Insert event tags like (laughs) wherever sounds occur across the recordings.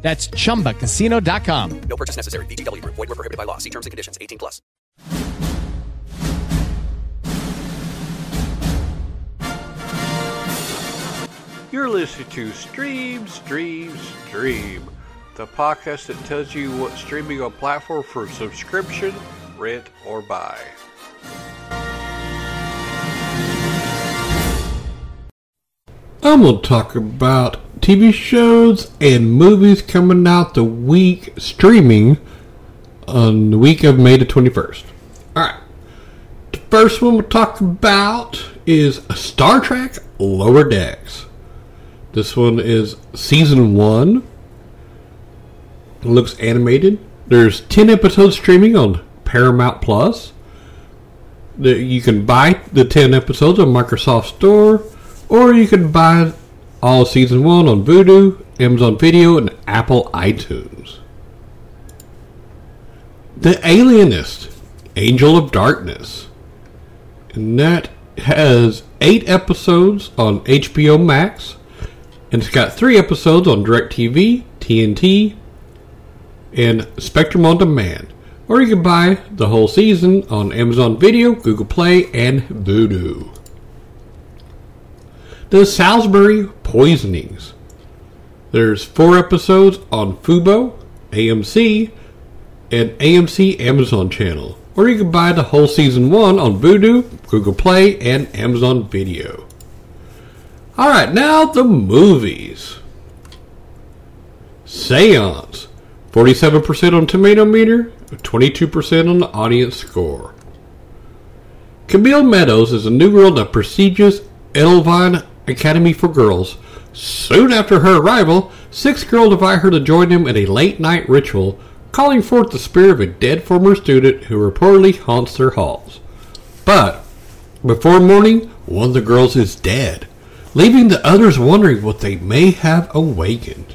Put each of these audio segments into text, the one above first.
That's chumbacasino.com. No purchase necessary. VGW Group. Void were prohibited by law. See terms and conditions. 18 plus. You're listening to Stream, Stream, Stream, the podcast that tells you what streaming on platform for subscription, rent, or buy. I'm going to talk about TV shows and movies coming out the week streaming on the week of May the 21st. Alright. The first one we'll talk about is Star Trek Lower Decks. This one is season one. It looks animated. There's 10 episodes streaming on Paramount Plus. You can buy the 10 episodes on Microsoft Store, or you can buy all season one on Vudu, Amazon Video, and Apple iTunes. The Alienist, Angel of Darkness. And that has eight episodes on HBO Max. And it's got three episodes on DirecTV, TNT, and Spectrum On Demand. Or you can buy the whole season on Amazon Video, Google Play, and Vudu. The Salisbury Poisonings. There's four episodes on Fubo, AMC, and AMC Amazon channel. Or you can buy the whole season one on Vudu, Google Play, and Amazon Video. Alright, now the movies. Seance. 47% on Tomato Meter, 22% on the audience score. Camille Meadows is a new girl the prestigious Edelvine Academy for Girls. Soon after her arrival, six girls invite her to join them in a late night ritual, calling forth the spirit of a dead former student who reportedly haunts their halls. But before morning, one of the girls is dead, leaving the others wondering what they may have awakened.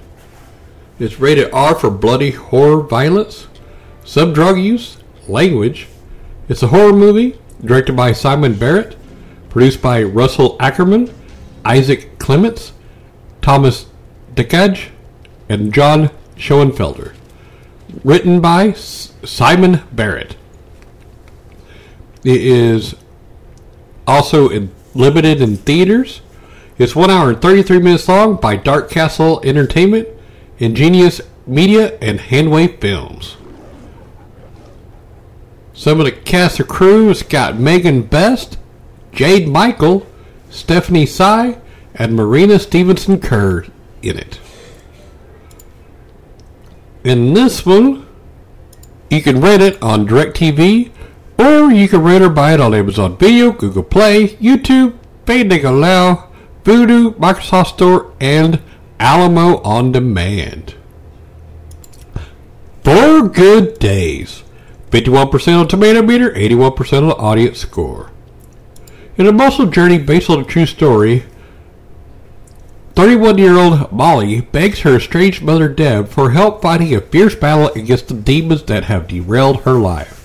It's rated R for bloody horror violence, some drug use, language. It's a horror movie directed by Simon Barrett, produced by Russell Ackerman, Isaac Clements, Thomas Dekaj, and John Schoenfelder. Written by S- Simon Barrett. It is also in, limited in theaters. It's one hour and 33 minutes long by Dark Castle Entertainment, Ingenious Media, and Handwave Films. Some of the cast or crew has got Megan Best, Jade Michael, Stephanie Sy, and Marina Stevenson Kerr in it. In this one, you can rent it on DirecTV, or you can rent or buy it on Amazon Video, Google Play, YouTube, Pay-Nicolau, Vudu, Microsoft Store, and Alamo On Demand. Four good days. 51% on tomato meter, 81% on audience score. In a muscle journey based on a true story, 31 year old Molly begs her estranged mother Deb for help fighting a fierce battle against the demons that have derailed her life.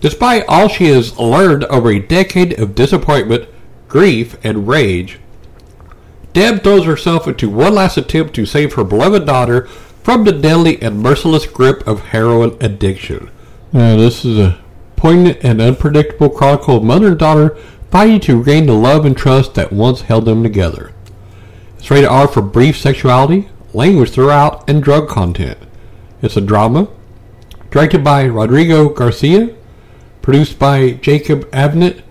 Despite all she has learned over a decade of disappointment, grief, and rage, Deb throws herself into one last attempt to save her beloved daughter from the deadly and merciless grip of heroin addiction. Now, this is a poignant and unpredictable chronicle of mother and daughter fighting to regain the love and trust that once held them together. It's rated R for brief sexuality, language throughout, and drug content. It's a drama, directed by Rodrigo Garcia, produced by Jacob Avnet,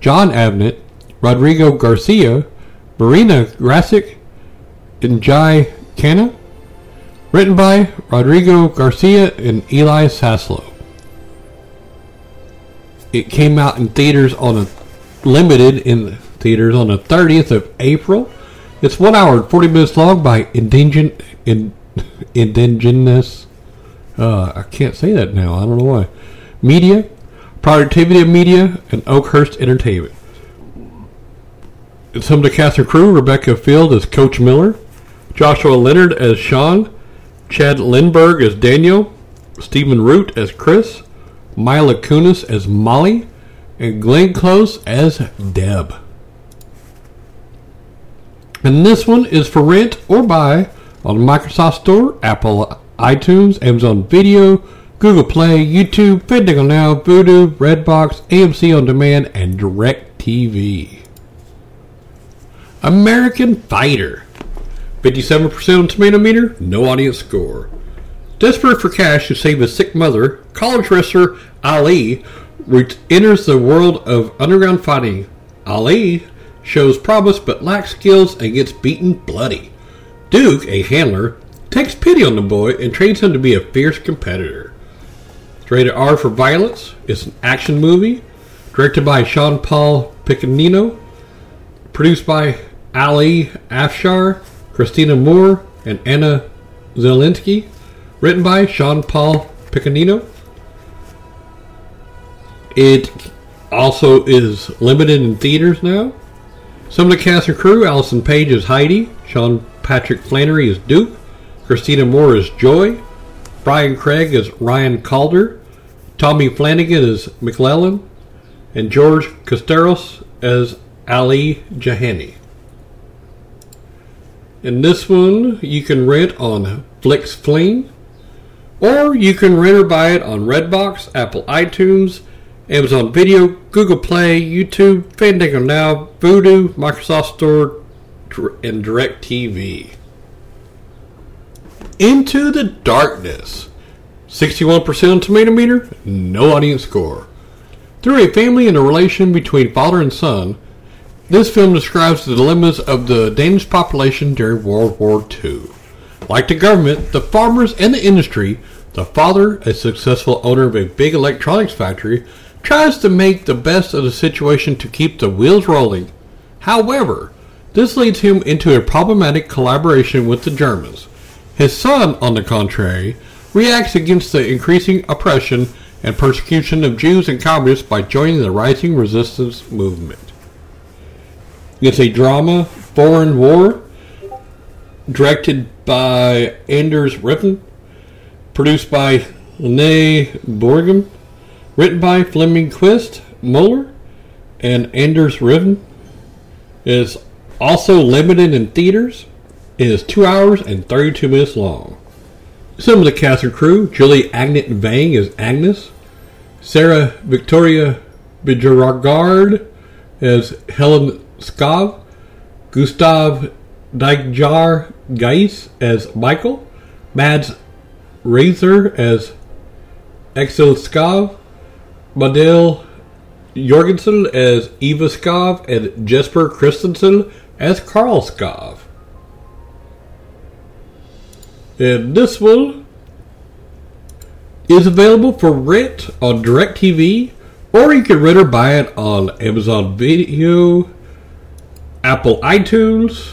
John Avnet, Rodrigo Garcia, Marina Grasic, and Jai Khanna. Written by Rodrigo Garcia and Eli Saslow. It came out in theaters on a limited in theaters on the 30th of April. It's one hour and 40 minutes long by indigent, in, (laughs) indigenous. Uh, I can't say that now. I don't know why. Media, Productivity of Media, and Oakhurst Entertainment. And some of the cast and crew, Rebecca Field as Coach Miller, Joshua Leonard as Sean, Chad Lindberg as Daniel, Stephen Root as Chris, Mila Kunis as Molly, and Glenn Close as Deb. And this one is for rent or buy on Microsoft Store, Apple iTunes, Amazon Video, Google Play, YouTube, Fandango Now, Vudu, Redbox, AMC On Demand, and DirecTV. American Fighter. 57% on Tomato Meter, no audience score. Desperate for cash to save his sick mother, college wrestler Ali re- enters the world of underground fighting. Ali shows promise but lacks skills and gets beaten bloody. Duke, a handler, takes pity on the boy and trains him to be a fierce competitor. It's rated R for violence. It's an action movie, directed by Sean Paul Piccinino, produced by Ali Afshar, Christina Moore, and Anna Zelinsky, written by Sean Paul Piccinino. It also is limited in theaters now. Some of the cast and crew: Allison Page is Heidi, Sean Patrick Flanery is Duke, Christina Moore is Joy, Brian Craig is Ryan Calder, Tommy Flanagan is McClellan, and George Kosturos as Ali Jahani. And this one you can rent on FlixFling, or you can rent or buy it on Redbox, Apple iTunes, Amazon Video, Google Play, YouTube, Fandango Now, Vudu, Microsoft Store, and DirecTV. Into the Darkness. 61% on Tomato Meter, no audience score. Through a family and a relation between father and son, this film describes the dilemmas of the Danish population during World War II. Like the government, the farmers, and the industry, the father, a successful owner of a big electronics factory, tries to make the best of the situation to keep the wheels rolling. However, this leads him into a problematic collaboration with the Germans. His son, on the contrary, reacts against the increasing oppression and persecution of Jews and communists by joining the rising resistance movement. It's a drama, foreign war, directed by Anders Refn, produced by Lene Borgum, written by Flemming Quist Møller and Anders Refn. Is also limited in theaters. It is two hours and 32 minutes long. Some of the cast and crew Julie Agnete Vang is Agnes, Sarah Victoria Bjerregaard as Helen Skav, Gustav Dyekjær Giese as Michael, Mads Razor as Axel Bodil Jørgensen as Eva Skov and Jesper Christensen as Carl Skov. And this one is available for rent on DirecTV, or you can rent or buy it on Amazon Video, Apple iTunes,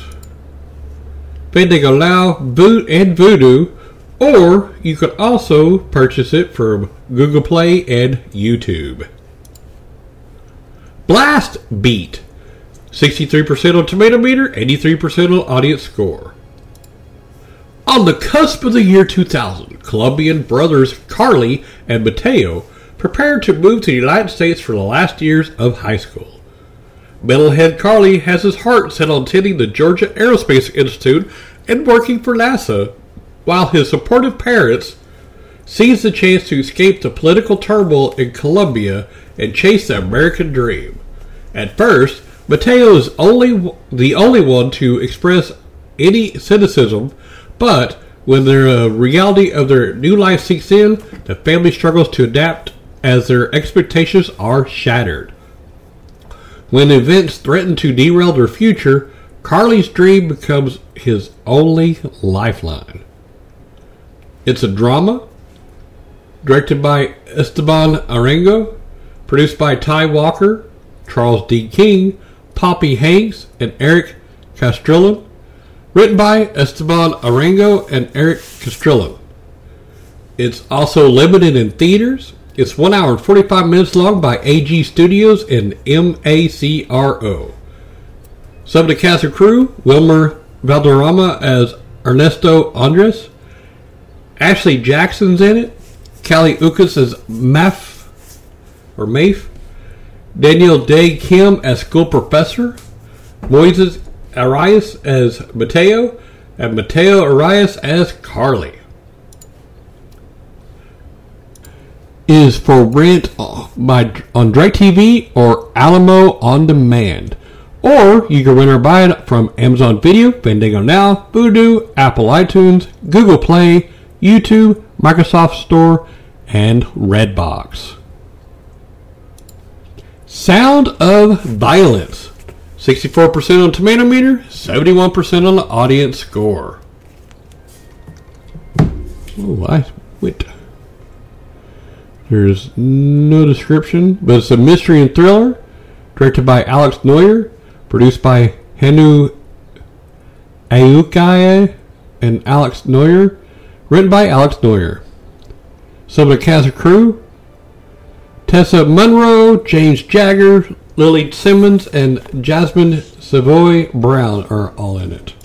Fandango Voot, and Vudu, or you could also purchase it from Google Play and YouTube. Blast Beat 63% on Tomato Meter, 83% on Audience Score. On the cusp of the year 2000, Colombian brothers Carly and Mateo prepared to move to the United States for the last years of high school. Metalhead Carly has his heart set on attending the Georgia Aerospace Institute and working for NASA, while his supportive parents seize the chance to escape the political turmoil in Colombia and chase the American dream. At first, Mateo is only the only one to express any cynicism, but when the uh, reality of their new life sinks in, the family struggles to adapt as their expectations are shattered. When events threaten to derail their future, Carly's dream becomes his only lifeline. It's a drama directed by Esteban Arango, produced by Ty Walker, Charles D. King, Poppy Hanks, and Eric Castrillan, written by Esteban Arango and Eric Castrillan. It's also limited in theaters. It's one hour and 45 minutes long by AG Studios and MACRO. Some of the cast and crew Wilmer Valderrama as Ernesto Andres, Ashley Jackson's in it, Kali Uchis as Maf or Mafe, Daniel Dae Kim as school professor, Moises Arias as Mateo, and Mateo Arias as Carly. Is for rent by on DirecTV or Alamo on demand. Or you can rent or buy it from Amazon Video, Fandango Now, Vudu, Apple iTunes, Google Play, YouTube, Microsoft Store, and Redbox. Sound of Violence. 64% on tomato meter, 71% on the audience score. Oh, I went. There's no description, but it's a mystery and thriller. Directed by Alex Noyer, produced by Henu Ayukaye and Alex Noyer, written by Alex Noyer. Some of the cast and crew Tessa Munro, James Jagger, Lili Simmons, and Jasmine Savoy Brown are all in it.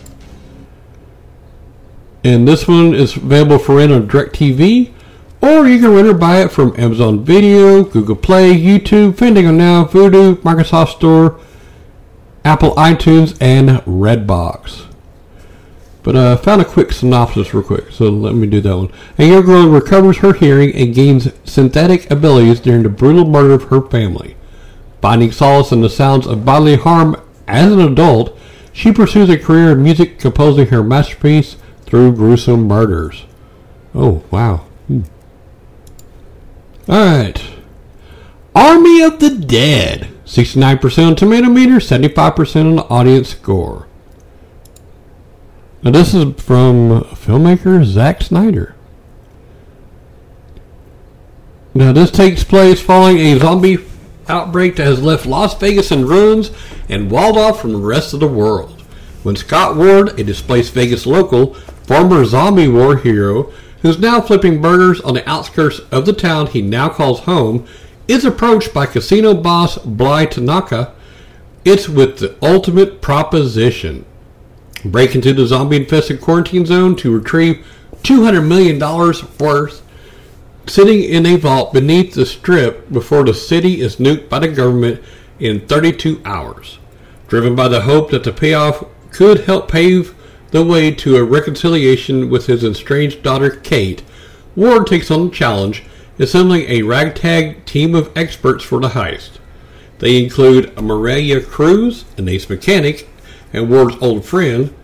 And this one is available for rent on DirecTV, or you can rent or buy it from Amazon Video, Google Play, YouTube, Fandango Now, Vudu, Microsoft Store, Apple iTunes, and Redbox. But I uh, found a quick synopsis real quick, so let me do that one. A young girl recovers her hearing and gains synesthetic abilities during the brutal murder of her family. Finding solace in the sounds of bodily harm as an adult, she pursues a career in music, composing her masterpiece through gruesome murders. Oh, wow. Hmm. Alright. Army of the Dead. 69% on tomato meter, 75% on the audience score. Now, this is from filmmaker Zack Snyder. Now, this takes place following a zombie outbreak that has left Las Vegas in ruins and walled off from the rest of the world. When Scott Ward, a displaced Vegas local, former zombie war hero, who's now flipping burgers on the outskirts of the town he now calls home, is approached by casino boss Bly Tanaka, it's with the ultimate proposition. Break into the zombie infested quarantine zone to retrieve $200 million worth sitting in a vault beneath the strip before the city is nuked by the government in 32 hours. Driven by the hope that the payoff could help pave the way to a reconciliation with his estranged daughter Kate, Ward takes on the challenge, assembling a ragtag team of experts for the heist. They include Maria Cruz, an ace mechanic, and Ward's old friend.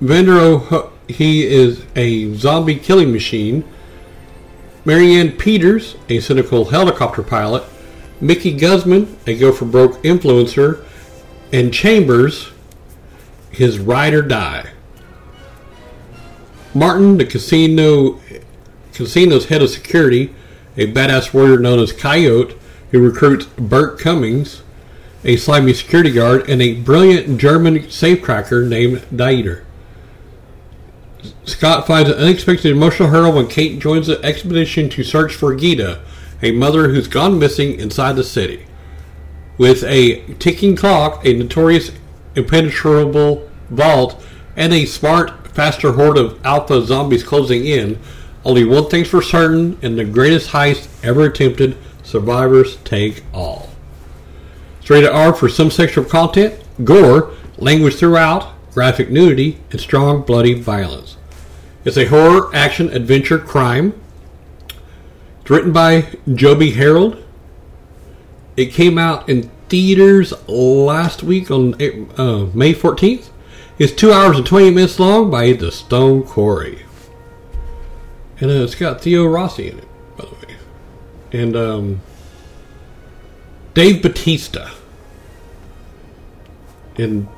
Vanderohe, he is a zombie killing machine Marianne Peters, a cynical helicopter pilot, Mickey Guzman, a go for broke influencer, and Chambers, his ride or die. Martin, the casino casino's head of security, a badass warrior known as Coyote, who recruits Burt Cummings, a slimy security guard, and a brilliant German safecracker named Dieter. Scott finds an unexpected emotional hurdle when Kate joins the expedition to search for Geeta, a mother who's gone missing inside the city. With a ticking clock, a notorious impenetrable vault, and a smart, faster horde of alpha zombies closing in, only one thing's for certain, in the greatest heist ever attempted, survivors take all. Straight R for some sexual content, gore, language throughout, graphic nudity, and strong bloody violence. It's a horror, action, adventure, crime. It's written by Joby Harold. It came out in theaters last week on uh, May 14th. It's two hours and 20 minutes long by the Stone Quarry. And uh, it's got Theo Rossi in it, by the way. And um, Dave Batista. And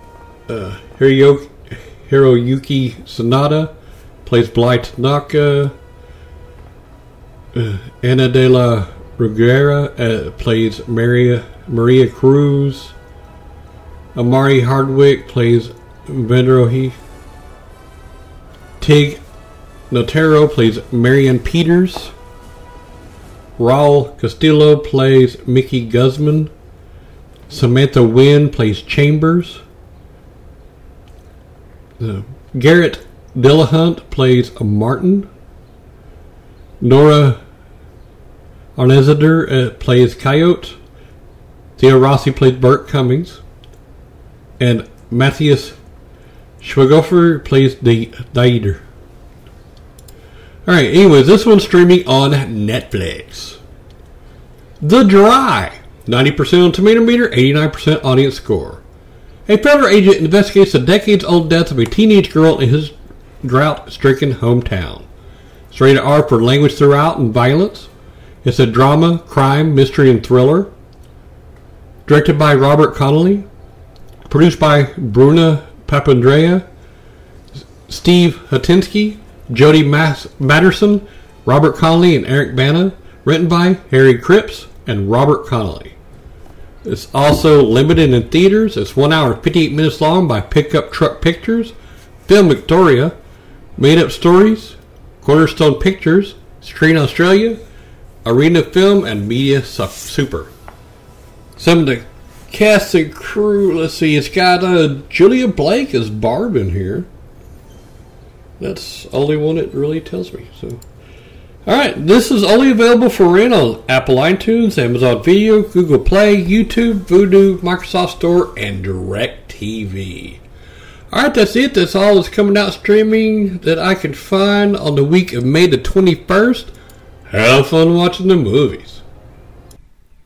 uh, Hiroyuki Sanada plays Bly Tanaka. Uh, Ana de la Reguera uh, plays Maria Maria Cruz. Omari Hardwick plays Vanderohe. Tig Notaro plays Marion Peters. Raul Castillo plays Mickey Guzman. Samantha Win plays Chambers. Uh, Garrett Dillahunt plays Martin. Nora Arnezeder uh, plays Coyote. Theo Rossi plays Burt Cummings. And Matthias Schweighöfer plays the Dieter. Alright, anyways, this one's streaming on Netflix. The Dry. 90% on Tomato Meter, 89% audience score. A federal agent investigates the decades old death of a teenage girl in his drought stricken hometown. It's rated R for language throughout and violence. It's a drama, crime, mystery, and thriller. Directed by Robert Connolly. Produced by Bruna Papandrea, Steve Hutensky, Jodi Matterson, Robert Connolly, and Eric Bana. Written by Harry Cripps and Robert Connolly. It's also limited in theaters. It's 1 hour 58 minutes long by Pickup Truck Pictures, Film Victoria, Made Up Stories, Cornerstone Pictures, Screen Australia, Arena Film, and Media Super. Some of the cast and crew, let's see, it's got uh, Julia Blake as Barb in here. That's only one it really tells me. So, all right, this is only available for rent on Apple iTunes, Amazon Video, Google Play, YouTube, Vudu, Microsoft Store, and DirecTV. All right, that's it. That's all that's coming out streaming that I can find on the week of May the 21st. Have fun watching the movies.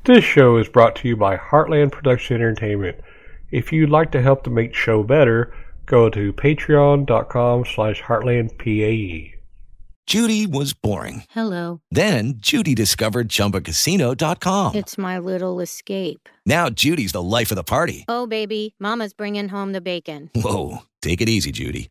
This show is brought to you by Heartland Production Entertainment. If you'd like to help to make show better, go to patreon.com slash heartlandpae. Judy was boring. Hello. Then Judy discovered ChumbaCasino.com. It's my little escape. Now Judy's the life of the party. Oh, baby, Mama's bringing home the bacon. Whoa, take it easy, Judy.